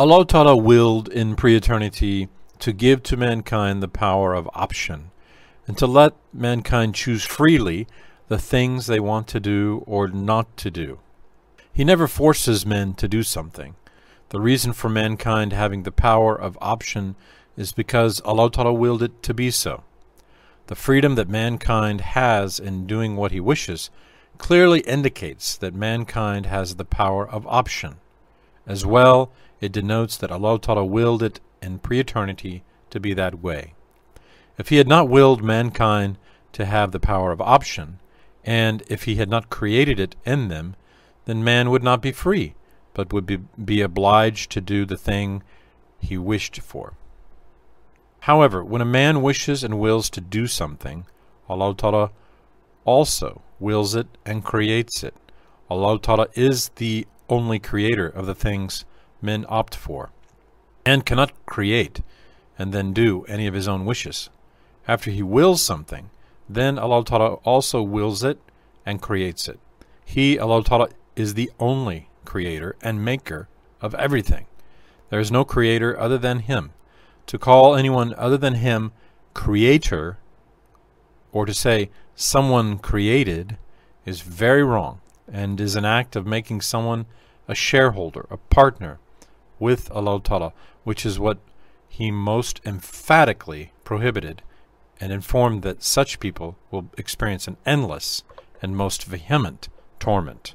Allah Ta'ala willed in pre-eternity to give to mankind the power of option and to let mankind choose freely the things they want to do or not to do. He never forces men to do something. The reason for mankind having the power of option is because Allah Ta'ala willed it to be so. The freedom that mankind has in doing what he wishes clearly indicates that mankind has the power of option. As well, it denotes that Allah Ta'ala willed it in pre-eternity to be that way. If he had not willed mankind to have the power of option, and if he had not created it in them, then man would not be free, but would be, be obliged to do the thing he wished for. However, when a man wishes and wills to do something, Allah Ta'ala also wills it and creates it. Allah Ta'ala is the only creator of the things men opt for, and cannot create and then do any of his own wishes. After he wills something, then Allah Ta'ala also wills it and creates it. He, Allah Ta'ala, is the only creator and maker of everything. There is no creator other than Him. To call anyone other than Him creator, or to say someone created, is very wrong and is an act of making someone a shareholder, a partner with Allah Ta'ala, which is what He most emphatically prohibited and informed that such people will experience an endless and most vehement torment.